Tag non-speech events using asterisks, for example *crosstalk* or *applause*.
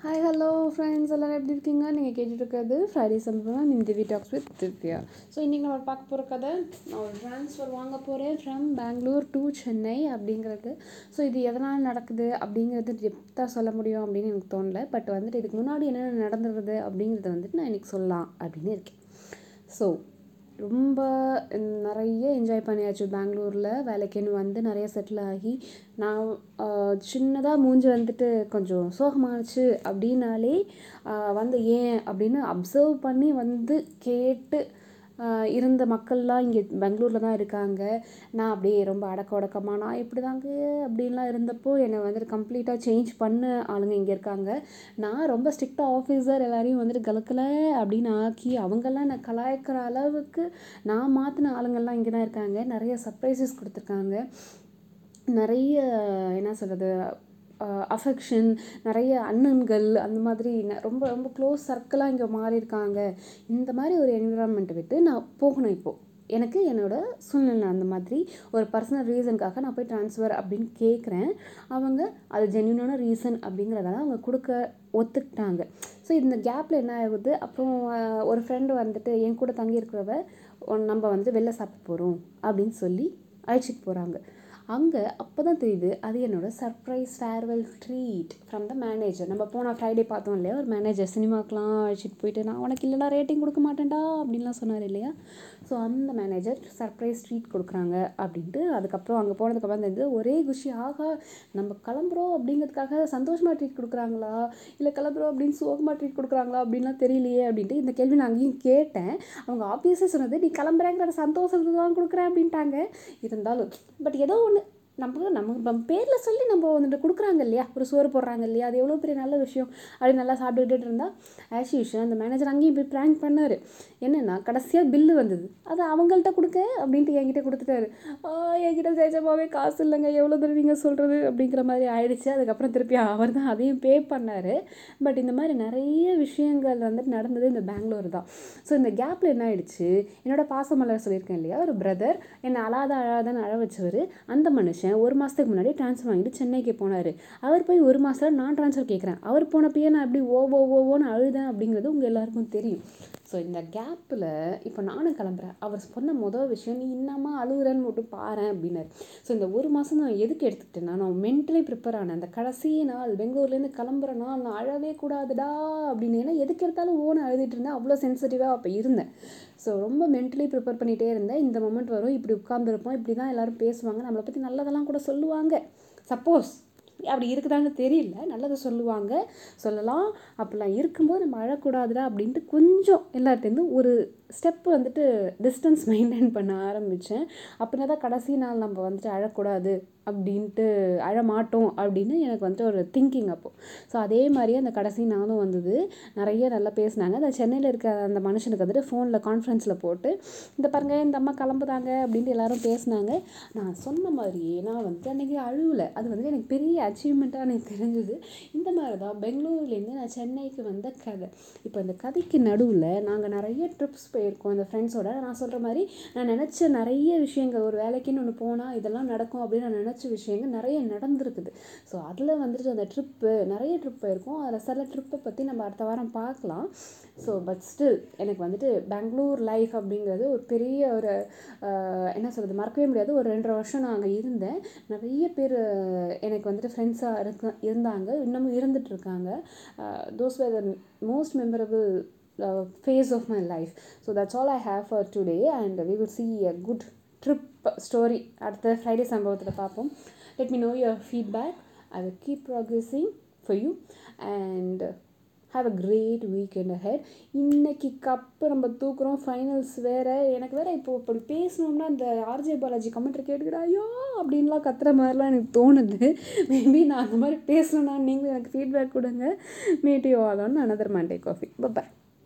Hi hello friends எல்லோரும் எப்படி இருக்கீங்க? நீங்கள் கேட்டுட்டு இருக்கிறது ஃப்ரைடே சம்பவம் இந்த திவி டாக்ஸ் வித் திவ்யா ஸோ இன்றைக்கி நம்ம பார்க்க போகிற கதை நான் ஒரு ட்ரான்ஸ்ஃபர் வாங்க போகிறேன் ஃப்ரம் பெங்களூர் டு சென்னை அப்படிங்கிறது. ஸோ இது எதனால் நடக்குது அப்படிங்கிறது டெப்த்தாக சொல்ல முடியும் அப்படின்னு எனக்கு தோணல. பட் வந்துட்டு இதுக்கு முன்னாடி என்னென்ன நடந்துருது அப்படிங்கிறத வந்துட்டு நான் இன்றைக்கி சொல்லலாம் அப்படின்னு இருக்கேன். ஸோ ரொம்ப நிறைய என்ஜாய் பண்ணியாச்சு பெங்களூரில். வேலைக்குன்னு வந்து நிறைய செட்டில் ஆகி நான் சின்னதாக மூஞ்சி வந்துட்டு கொஞ்சம் சோகமானுச்சு அப்படின்னாலே வந்து ஏன் அப்படின்னு அப்சர்வ் பண்ணி வந்து கேட்டு இருந்த மக்கள்லாம் இங்கே பெங்களூரில் தான் இருக்காங்க. நான் அப்படியே ரொம்ப அடக்க ஒடக்கமாக நான் இப்படி தாங்க அப்படின்லாம் இருந்தப்போ என்னை வந்துட்டு கம்ப்ளீட்டாக சேஞ்ச் பண்ண ஆளுங்க இங்கே இருக்காங்க. நான் ரொம்ப ஸ்ட்ரிக்டாக ஆஃபீஸர் எல்லாரையும் வந்துட்டு கலக்கலை அப்படின்னு ஆக்கி அவங்கெல்லாம் என்னை கலாய்க்கிற அளவுக்கு நான் மாற்றின ஆளுங்கள்லாம் இங்கே தான் இருக்காங்க. நிறைய சர்ப்ரைசஸ் கொடுத்துருக்காங்க. நிறைய என்ன சொல்கிறது அஃபெக்ஷன் நிறைய அண்ணன்கள் அந்த மாதிரி ரொம்ப ரொம்ப க்ளோஸ் சர்க்கிளாக இங்கே மாறியிருக்காங்க இந்த மாதிரி ஒரு என்விரான்மெண்ட்டை விட்டு நான் போகணும் இப்போது எனக்கு என்னோடய சூழ்நிலை அந்த மாதிரி ஒரு பர்சனல் ரீசனுக்காக நான் போய் ட்ரான்ஸ்ஃபர் அப்படின்னு கேட்குறேன் அவங்க அது ஜென்யூனான ரீசன் அப்படிங்கிறதால அவங்க கொடுக்க ஒத்துக்கிட்டாங்க. ஸோ இந்த கேப்பில் என்ன ஆகுது? அப்புறம் ஒரு ஃப்ரெண்டு வந்துட்டு என் கூட தங்கியிருக்கிறவ நம்ம வந்துட்டு வெளில சாப்பிட போகிறோம் அப்படின்னு சொல்லி அழைச்சிட்டு போகிறாங்க அங்கே அப்போ தான் தெரியுது அது என்னோடய surprise farewell treat from the manager நம்ம போன ஃப்ரைடே பார்த்தோம் இல்லையா? ஒரு மேனேஜர் சினிமாக்கெலாம் அழைச்சிட்டு போயிட்டு நான் உனக்கு இல்லைனா ரேட்டிங் கொடுக்க மாட்டேன்டா அப்படின்லாம் சொன்னார் இல்லையா? ஸோ அந்த மேனேஜர் சர்ப்ரைஸ் ட்ரீட் கொடுக்குறாங்க அப்படின்ட்டு அதுக்கப்புறம் அங்கே போனதுக்கப்புறம் தெரிஞ்சு ஒரே குஷி ஆகா நம்ம கிளம்புறோம் அப்படிங்கிறதுக்காக சந்தோஷமாக ட்ரீட் கொடுக்குறாங்களா? இல்லை கிளம்புறோம் அப்படின்னு சோகமாக ட்ரீட் கொடுக்குறாங்களா? அப்படின்லாம் தெரியலையே அப்படின்ட்டு இந்த கேள்வி நான் அங்கேயும் கேட்டேன். அவங்க ஆப்வியஸாக சொன்னது நீ கிளம்புறேங்கிற சந்தோஷத்தை தான் கொடுக்குறேன் அப்படின்ட்டாங்க. இருந்தாலும் பட் ஏதோ ஒன்று நம்ம நம்ம நம்ம பேரில் சொல்லி நம்ம வந்துட்டு கொடுக்குறாங்க இல்லையா? ஒரு சோறு போடுறாங்க இல்லையா? அது எவ்வளோ பெரிய நல்ல விஷயம். அப்படி நல்லா சாப்பிட்டுக்கிட்டு இருந்தால் ஆஸ் யூஷுவல் அந்த மேனேஜர் அங்கேயும் போய் ப்ராங்க் பண்ணார். என்னென்னா கடைசியாக பில்லு வந்தது. அது அவங்கள்ட்ட கொடுக்க அப்படின்ட்டு என்கிட்ட கொடுத்துட்டாரு. என்கிட்ட சேஜமாவே காசு இல்லைங்க. எவ்வளோ தடவை நீங்கள் சொல்கிறது அப்படிங்கிற மாதிரி ஆயிடுச்சு. அதுக்கப்புறம் திருப்பி அவர் தான் அதையும் பே பண்ணார். பட் இந்த மாதிரி நிறைய விஷயங்கள் வந்துட்டு நடந்தது இந்த பெங்களூர் தான். ஸோ இந்த கேப்பில் என்ன ஆயிடுச்சு? என்னோடய பாசமலர் சொல்லியிருக்கேன் இல்லையா? ஒரு பிரதர் என்னை அழாத அழாதன்னு அழ வச்சவர். அந்த மனுஷன் ஒரு மாதத்துக்கு முன்னாடி ட்ரான்ஸ்ஃபர் வாங்கிட்டு சென்னைக்கு போனார். அவர் போய் ஒரு மாதத்தில் நான் ட்ரான்ஸ்ஃபர் கேட்குறேன் அவர் போனப்பயே நான் எப்படி ஓ ஓ ஓன்னு அழுதேன் அப்படிங்கிறது உங்கள் எல்லாருக்கும் தெரியும். ஸோ இந்த கேப்பில் இப்போ நானும் கிளம்புறேன். அவர் சொன்ன மொதல் விஷயம் நீ இன்னமா அழுகுறன்னு மட்டும் பாரு அப்படின்னாரு. ஸோ இந்த ஒரு மாதம் நான் எதுக்கு எடுத்துக்கிட்டேன்னா நான் மென்டலி ப்ரிப்பேர் ஆனேன். அந்த கடைசி நாள் பெங்களூர்லேருந்து கிளம்புற நாள் நான் அழவே கூடாதுடா அப்படின்னு. ஏன்னா எதுக்கு எடுத்தாலும் ஓன அழுதுட்டு இருந்தேன். அவ்வளோ சென்சிட்டிவாக அப்போ இருந்தேன். ஸோ ரொம்ப மென்டலி ப்ரிப்பேர் பண்ணிகிட்டே இருந்தேன். இந்த மொமெண்ட் வரும் இப்படி உட்காந்துருப்போம் இப்படி தான் எல்லோரும் பேசுவாங்க. நம்மளை பற்றி நல்லதெல்லாம் கூட சொல்லுவாங்க. சப்போஸ் அப்படி இருக்குதான்னு தெரியல. நல்லதை சொல்லுவாங்க. சொல்லலாம். அப்படிலாம் இருக்கும்போது நம்ம அழக்கூடாதுடா அப்படின்ட்டு கொஞ்சம் எல்லார்ட்டேருந்து ஒரு ஸ்டெப்பு வந்துட்டு டிஸ்டன்ஸ் மெயின்டைன் *laughs* பண்ண ஆரம்பித்தேன் அப்படின்னா தான் கடைசி நாள் நம்ம வந்துட்டு அழக்கூடாது அப்படின்ட்டு அழமாட்டோம் அப்படின்னு எனக்கு வந்துட்டு ஒரு திங்கிங் அப்போது ஸோ அதே மாதிரியே அந்த கடைசி நாளும் வந்தது. நிறைய நல்லா பேசினாங்க. அந்த சென்னையில் இருக்க அந்த மனுஷனுக்கு வந்துட்டு ஃபோனில் கான்ஃபரன்ஸில் போட்டு இந்த பாருங்க இந்த அம்மா கிளம்புதாங்க அப்படின்ட்டு எல்லாரும் பேசினாங்க. நான் சொன்ன மாதிரியே நான் வந்துட்டு அன்றைக்கி அழுவலை. அது வந்து எனக்கு பெரிய அச்சீவ்மெண்ட்டாக எனக்கு தெரிஞ்சது. இந்த மாதிரி தான் பெங்களூர்லேருந்து நான் சென்னைக்கு வந்த கதை. இப்போ இந்த கதைக்கு நடுவில் நாங்கள் நிறைய ட்ரிப்ஸ் போயிருக்கோம் இந்த ஃப்ரெண்ட்ஸோட நான் சொல்கிற மாதிரி நான் நினச்ச நிறைய விஷயங்கள் ஒரு வேலைக்குன்னு ஒன்று போனால் இதெல்லாம் நடக்கும் அப்படின்னு நான் நினச்ச விஷயங்கள் நிறைய நடந்திருக்குது. ஸோ அதில் வந்துட்டு அந்த ட்ரிப்பு நிறைய ட்ரிப் போயிருக்கோம். அதில் சில ட்ரிப்பை பற்றி நம்ம அடுத்த வாரம் பார்க்கலாம். ஸோ பட் ஸ்டில் எனக்கு வந்துட்டு பெங்களூர் லைஃப் அப்படிங்கிறது ஒரு பெரிய ஒரு என்ன சொல்கிறது மறக்கவே முடியாது. ஒரு ரெண்டரை வருஷம் நான் அங்கே இருந்தேன். நிறைய பேர் எனக்கு வந்துட்டு ஃப்ரெண்ட்ஸாக இருக்க இருந்தாங்க. இன்னமும் இருந்துகிட்ருக்காங்க those were the most memorable phase of my life. So that's all i have for today and we will see a good trip story அடுத்த ஃப்ரைடே சம்பவத்தில் பார்ப்போம் let me know your feedback I will keep progressing for you and have a great weekend head இன்னைக்கு cup நம்ம தூக்குறோம் finals வேறு. எனக்கு வேறு இப்போ இப்படி பேசணும்னா இந்த ஆர்ஜே பாலாஜி கமெண்ட்ரி கேட்டுக்கிட்டா ஐயோ! அப்படின்லாம் கத்துற மாதிரிலாம் எனக்கு தோணுது. மேபி நான் அந்த மாதிரி பேசணும்னா நீங்களும் எனக்கு ஃபீட்பேக் கொடுங்க. மீட்டியோ ஆகணும்னு அனதர் மண்டே காஃபி பாய்